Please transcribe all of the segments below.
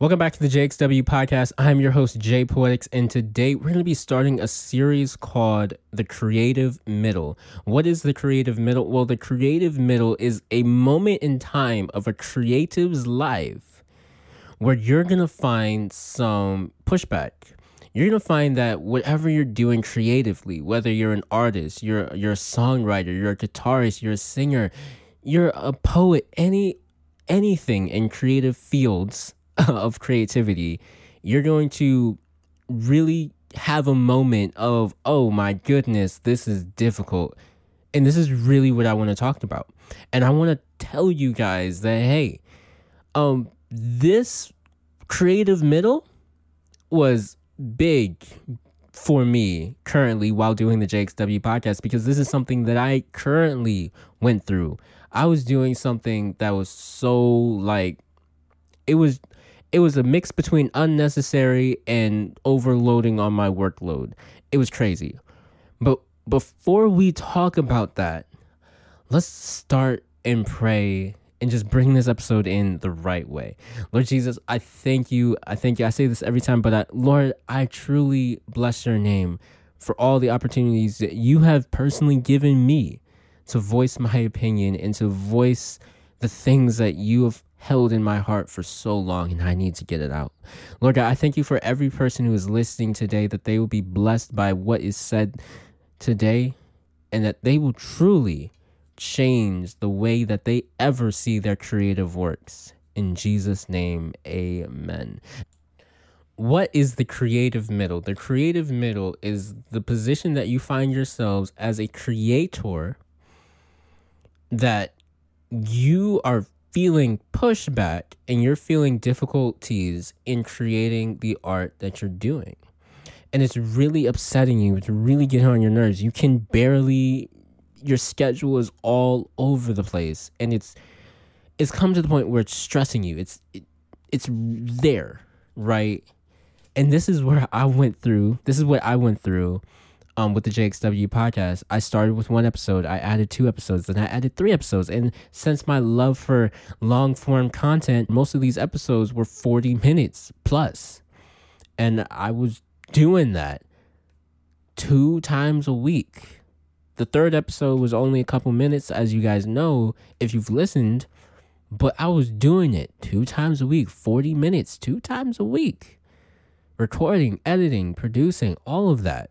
Welcome back to the JXW podcast. I'm your host, Jay Poetics, and today we're going to be starting a series called The Creative Middle. What is the creative middle? Well, the creative middle is a moment in time of a creative's life where you're going to find some pushback. You're going to find that whatever you're doing creatively, whether you're an artist, you're you're a songwriter, you're a guitarist, you're a singer, you're a poet, any anything in creative fields of creativity, you're going to really have a moment of, oh my goodness, this is difficult. And this is really what I want to talk about. And I want to tell you guys that, hey, um, this creative middle was big for me currently while doing the JXW podcast because this is something that I currently went through. I was doing something that was so like it was it was a mix between unnecessary and overloading on my workload. It was crazy. But before we talk about that, let's start and pray and just bring this episode in the right way. Lord Jesus, I thank you. I thank you. I say this every time, but I, Lord, I truly bless your name for all the opportunities that you have personally given me to voice my opinion and to voice the things that you have held in my heart for so long and I need to get it out. Lord God, I thank you for every person who is listening today that they will be blessed by what is said today and that they will truly change the way that they ever see their creative works. In Jesus' name, amen. What is the creative middle? The creative middle is the position that you find yourselves as a creator that you are feeling pushback and you're feeling difficulties in creating the art that you're doing. And it's really upsetting you, it's really getting on your nerves. You can barely your schedule is all over the place and it's it's come to the point where it's stressing you. It's it, it's there, right? And this is where I went through. This is what I went through um, with the JXW podcast, I started with one episode, I added two episodes, then I added three episodes. And since my love for long form content, most of these episodes were 40 minutes plus. And I was doing that two times a week. The third episode was only a couple minutes, as you guys know, if you've listened, but I was doing it two times a week, 40 minutes, two times a week. Recording, editing, producing, all of that.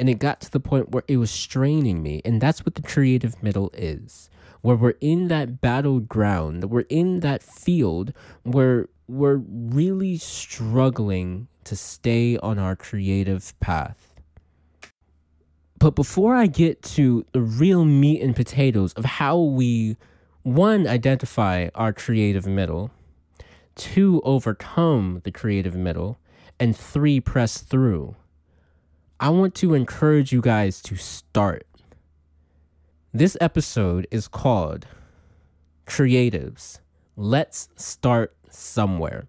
And it got to the point where it was straining me. And that's what the creative middle is. Where we're in that battleground, we're in that field where we're really struggling to stay on our creative path. But before I get to the real meat and potatoes of how we, one, identify our creative middle, two, overcome the creative middle, and three, press through I want to encourage you guys to start. This episode is called Creatives. Let's start somewhere.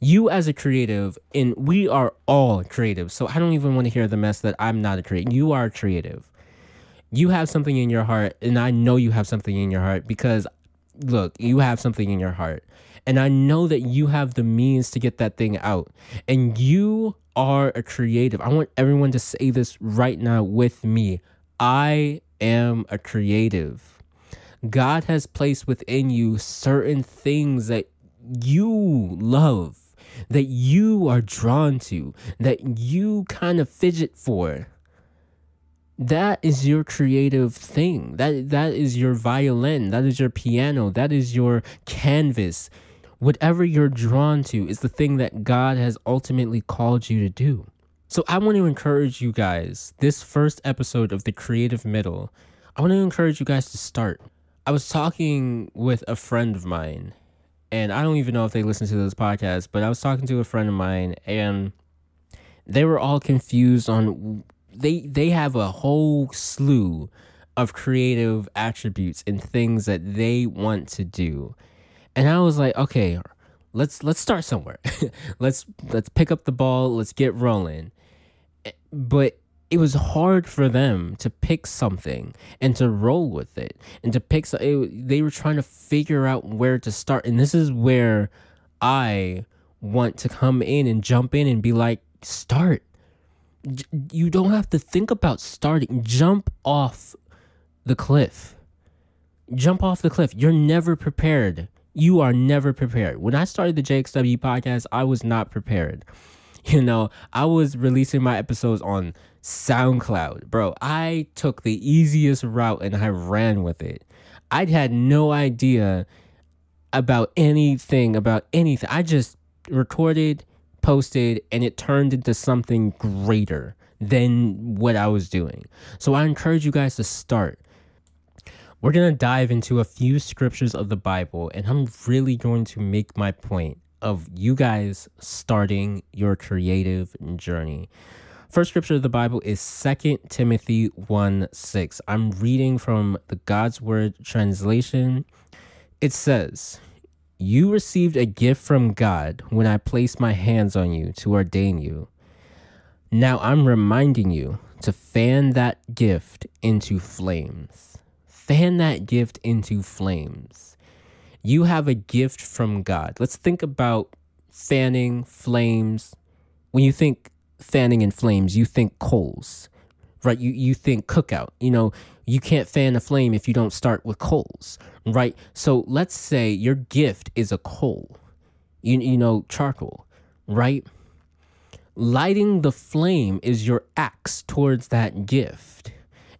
You, as a creative, and we are all creative, so I don't even want to hear the mess that I'm not a creative. You are creative. You have something in your heart, and I know you have something in your heart because, look, you have something in your heart. And I know that you have the means to get that thing out. And you are a creative. I want everyone to say this right now with me. I am a creative. God has placed within you certain things that you love, that you are drawn to, that you kind of fidget for. That is your creative thing. That that is your violin, that is your piano, that is your canvas whatever you're drawn to is the thing that God has ultimately called you to do. So I want to encourage you guys, this first episode of the creative middle, I want to encourage you guys to start. I was talking with a friend of mine, and I don't even know if they listen to this podcast, but I was talking to a friend of mine, and they were all confused on they they have a whole slew of creative attributes and things that they want to do and I was like, okay, let's let's start somewhere. let's let's pick up the ball, let's get rolling. Eh, but it was hard for them to pick something and to roll with it and to pick it, they were trying to figure out where to start and this is where I want to come in and jump in and be like, start. You don't have to think about starting. Jump off the cliff. Jump off the cliff. You're never prepared. You are never prepared. When I started the JXW podcast, I was not prepared. You know, I was releasing my episodes on SoundCloud. Bro, I took the easiest route and I ran with it. I had no idea about anything, about anything. I just recorded, posted, and it turned into something greater than what I was doing. So I encourage you guys to start. We're going to dive into a few scriptures of the Bible, and I'm really going to make my point of you guys starting your creative journey. First scripture of the Bible is Second Timothy 1 6. I'm reading from the God's Word translation. It says, You received a gift from God when I placed my hands on you to ordain you. Now I'm reminding you to fan that gift into flames. Fan that gift into flames you have a gift from God. Let's think about fanning flames. When you think fanning and flames, you think coals, right? You you think cookout. You know, you can't fan a flame if you don't start with coals, right? So let's say your gift is a coal. You you know, charcoal, right? Lighting the flame is your axe towards that gift.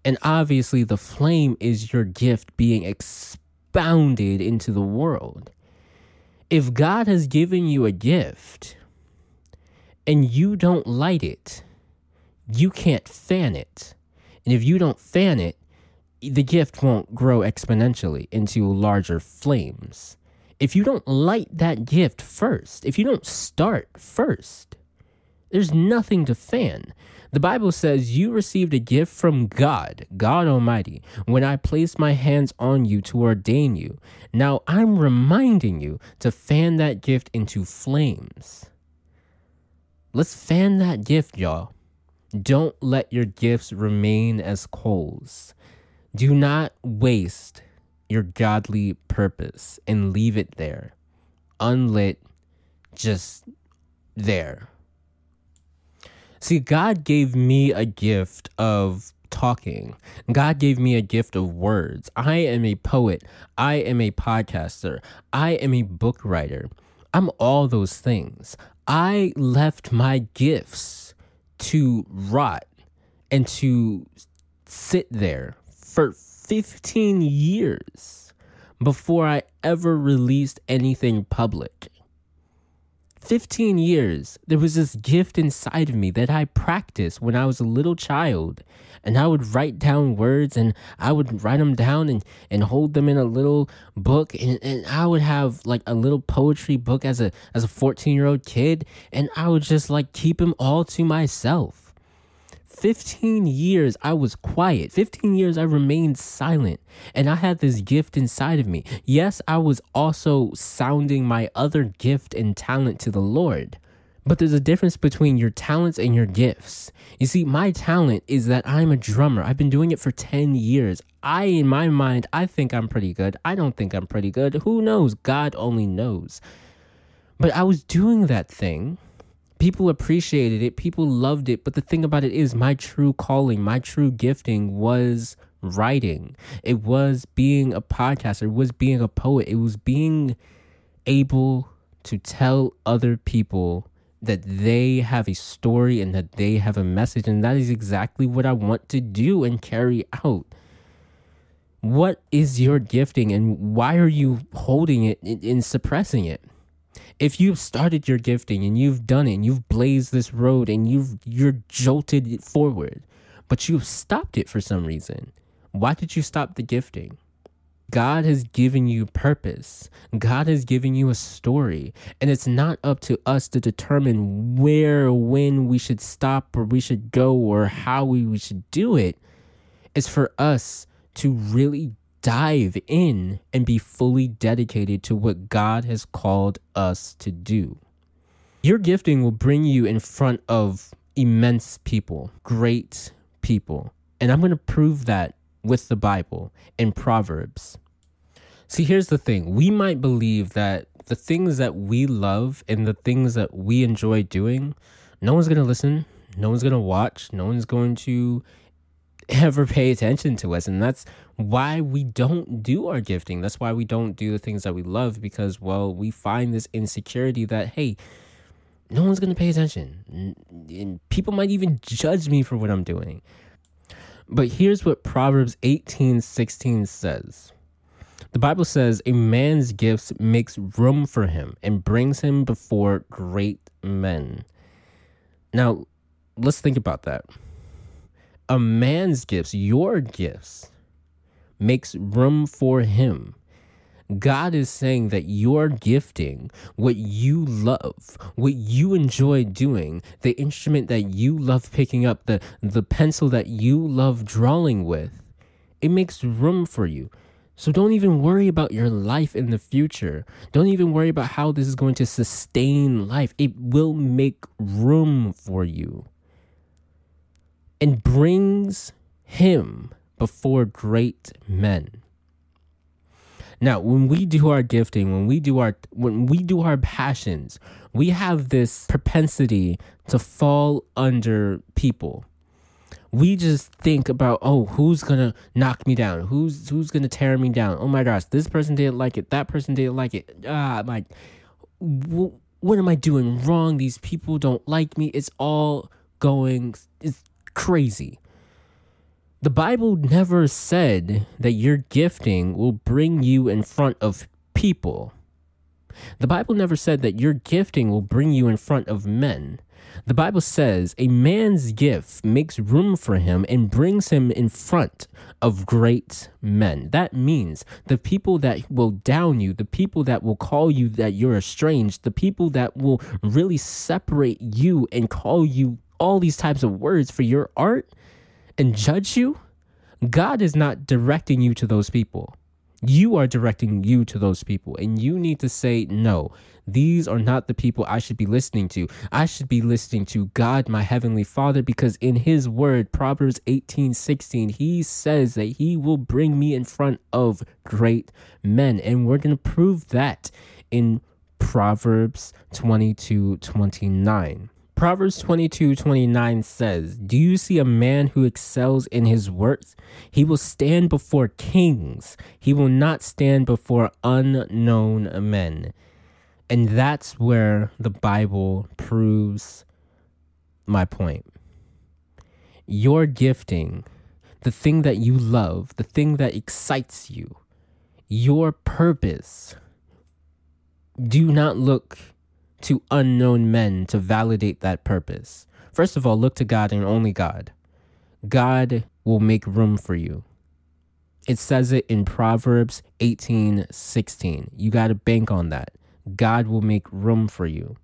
And obviously the flame is your gift being expounded into the world. If God has given you a gift and you don't light it, you can't fan it. And if you don't fan it, the gift won't grow exponentially into larger flames. If you don't light that gift first, if you don't start first, there's nothing to fan. The Bible says, You received a gift from God, God Almighty, when I placed my hands on you to ordain you. Now I'm reminding you to fan that gift into flames. Let's fan that gift, y'all. Don't let your gifts remain as coals. Do not waste your godly purpose and leave it there, unlit, just there. See, God gave me a gift of talking. God gave me a gift of words. I am a poet. I am a podcaster. I am a book writer. I'm all those things. I left my gifts to rot and to sit there for 15 years before I ever released anything public. 15 years, there was this gift inside of me that I practiced when I was a little child. And I would write down words and I would write them down and, and hold them in a little book. And, and I would have like a little poetry book as a as a 14 year old kid. And I would just like keep them all to myself. 15 years I was quiet. 15 years I remained silent. And I had this gift inside of me. Yes, I was also sounding my other gift and talent to the Lord. But there's a difference between your talents and your gifts. You see, my talent is that I'm a drummer. I've been doing it for 10 years. I, in my mind, I think I'm pretty good. I don't think I'm pretty good. Who knows? God only knows. But I was doing that thing people appreciated it, people loved it. But the thing about it is, my true calling, my true gifting was writing. It was being a podcaster, it was being a poet, it was being able to tell other people that they have a story and that they have a message. And that is exactly what I want to do and carry out. What is your gifting and why are you holding it and suppressing it? If you've started your gifting and you've done it and you've blazed this road and you've you're jolted forward but you've stopped it for some reason why did you stop the gifting God has given you purpose. God has given you a story. And it's not up to us to determine where, or when we should stop or we should go or how we, we should do it. It's for us to really dive in and be fully dedicated to what God has called us to do. Your gifting will bring you in front of immense people, great people. And I'm going to prove that with the Bible in Proverbs. See, here's the thing we might believe that the things that we love and the things that we enjoy doing, no one's going to listen, no one's going to watch, no one's going to ever pay attention to us. And that's why we don't do our gifting. That's why we don't do the things that we love because, well, we find this insecurity that, hey, no one's going to pay attention. And people might even judge me for what I'm doing. But here's what Proverbs 18 16 says. The Bible says, A man's gifts makes room for him and brings him before great men. Now, let's think about that. A man's gifts, your gifts, makes room for him. God is saying that your gifting, what you love, what you enjoy doing, the instrument that you love picking up, the, the pencil that you love drawing with, it makes room for you. So don't even worry about your life in the future. Don't even worry about how this is going to sustain life. It will make room for you and brings him before great men. Now, when we do our gifting, when we do our when we do our passions, we have this propensity to fall under people. We just think about oh who's gonna knock me down? Who's who's gonna tear me down? Oh my gosh this person didn't like it that person didn't like it. Ah like wh- what am i doing wrong? These people don't like me. It's all going it's crazy. The bible never said that your gifting will bring you in front of people. The bible never said that your gifting will bring you in front of men. The Bible says a man's gift makes room for him and brings him in front of great men. That means the people that will down you, the people that will call you that you're estranged, the people that will really separate you and call you all these types of words for your art and judge you, God is not directing you to those people. You are directing you to those people, and you need to say, No, these are not the people I should be listening to. I should be listening to God, my heavenly Father, because in his word, Proverbs 18 16, he says that he will bring me in front of great men. And we're going to prove that in Proverbs 22 29. Proverbs 22 29 says, Do you see a man who excels in his works? He will stand before kings, he will not stand before unknown men. And that's where the Bible proves my point. Your gifting, the thing that you love, the thing that excites you, your purpose, do not look to unknown men to validate that purpose. First of all, look to God and only God. God will make room for you. It says it in Proverbs 18 16. You got to bank on that. God will make room for you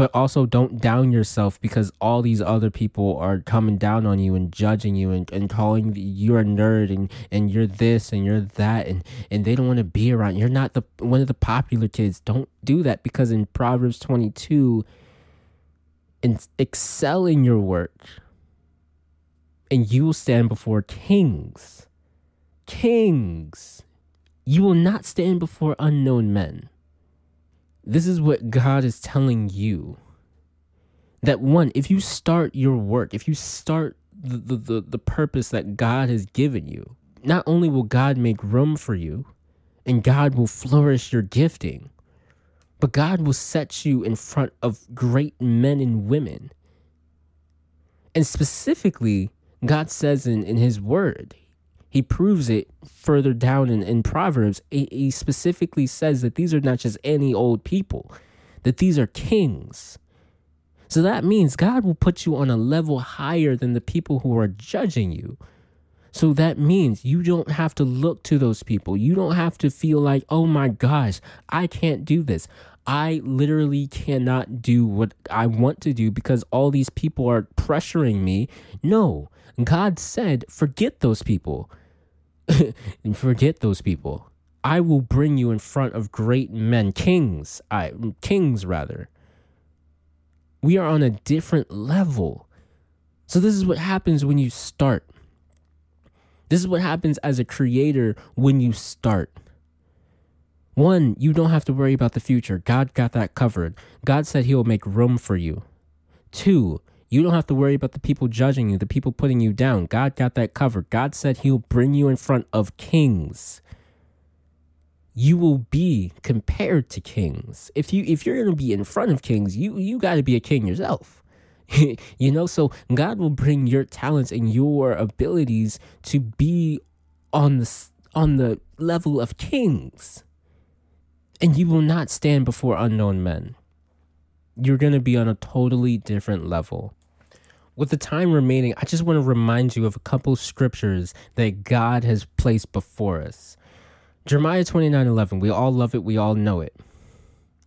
but also don't down yourself because all these other people are coming down on you and judging you and, and calling you're a nerd and, and you're this and you're that and, and they don't want to be around. You're not the one of the popular kids. Don't do that because in proverbs 22 and excel in your work and you will stand before kings. Kings. You will not stand before unknown men this is what God is telling you. That one, if you start your work, if you start the, the, the, the purpose that God has given you, not only will God make room for you and God will flourish your gifting, but God will set you in front of great men and women. And specifically, God says in, in His Word, he proves it further down in, in Proverbs. He, he specifically says that these are not just any old people, that these are kings. So that means God will put you on a level higher than the people who are judging you. So that means you don't have to look to those people. You don't have to feel like, oh my gosh, I can't do this. I literally cannot do what I want to do because all these people are pressuring me. No, God said, forget those people. forget those people. I will bring you in front of great men, kings, I kings rather. We are on a different level. So this is what happens when you start. This is what happens as a creator when you start. One, you don't have to worry about the future. God got that covered. God said He will make room for you. Two, you don't have to worry about the people judging you, the people putting you down. God got that covered. God said He'll bring you in front of kings. You will be compared to kings. If you if you're gonna be in front of kings, you you got to be a king yourself. you know, so God will bring your talents and your abilities to be on the on the level of kings. And you will not stand before unknown men. You're going to be on a totally different level. With the time remaining, I just want to remind you of a couple scriptures that God has placed before us. Jeremiah 29 11, we all love it, we all know it.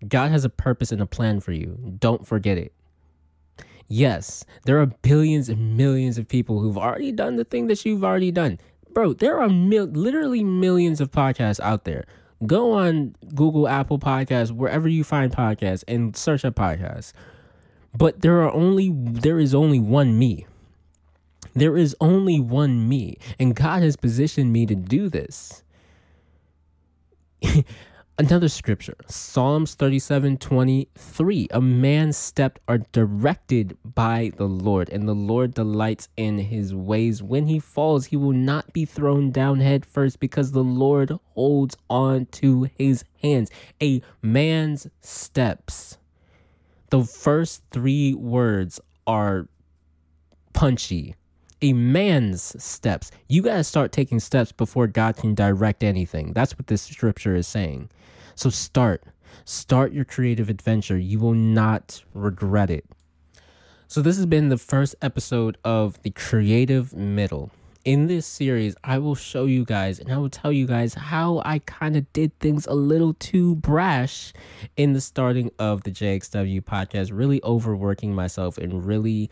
God has a purpose and a plan for you. Don't forget it. Yes, there are billions and millions of people who've already done the thing that you've already done. Bro, there are mil- literally millions of podcasts out there. Go on Google, Apple Podcasts, wherever you find podcasts, and search up podcasts. But there are only there is only one me. There is only one me, and God has positioned me to do this. Another scripture, Psalms 37 23. A man's steps are directed by the Lord, and the Lord delights in his ways. When he falls, he will not be thrown down head first because the Lord holds on to his hands. A man's steps. The first three words are punchy. A man's steps. You got to start taking steps before God can direct anything. That's what this scripture is saying. So start. Start your creative adventure. You will not regret it. So, this has been the first episode of The Creative Middle. In this series, I will show you guys and I will tell you guys how I kind of did things a little too brash in the starting of the JXW podcast, really overworking myself and really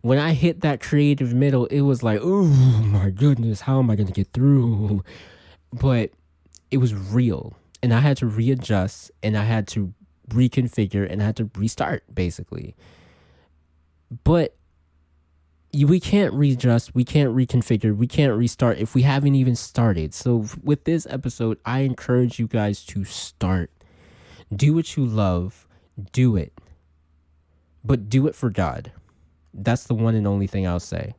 when I hit that creative middle, it was like, oh my goodness, how am I going to get through? But it was real and I had to readjust and I had to reconfigure and I had to restart basically. But we can't readjust, we can't reconfigure, we can't restart if we haven't even started. So with this episode, I encourage you guys to start. Do what you love, do it. But do it for God. That's the one and only thing I'll say.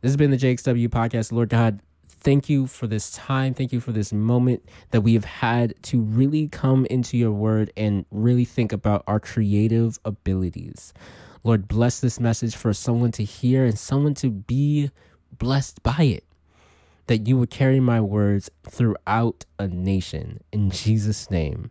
This has been the JXW podcast. Lord God, Thank you for this time. Thank you for this moment that we have had to really come into your word and really think about our creative abilities. Lord, bless this message for someone to hear and someone to be blessed by it. That you would carry my words throughout a nation. In Jesus' name.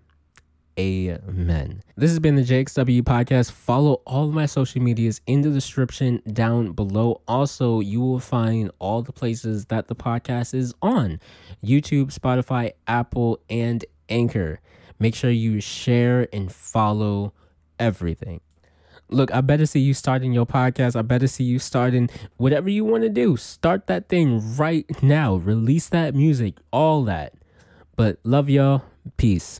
Amen. This has been the JXW podcast. Follow all of my social medias in the description down below. Also, you will find all the places that the podcast is on YouTube, Spotify, Apple, and Anchor. Make sure you share and follow everything. Look, I better see you starting your podcast. I better see you starting whatever you want to do. Start that thing right now. Release that music, all that. But love y'all. Peace.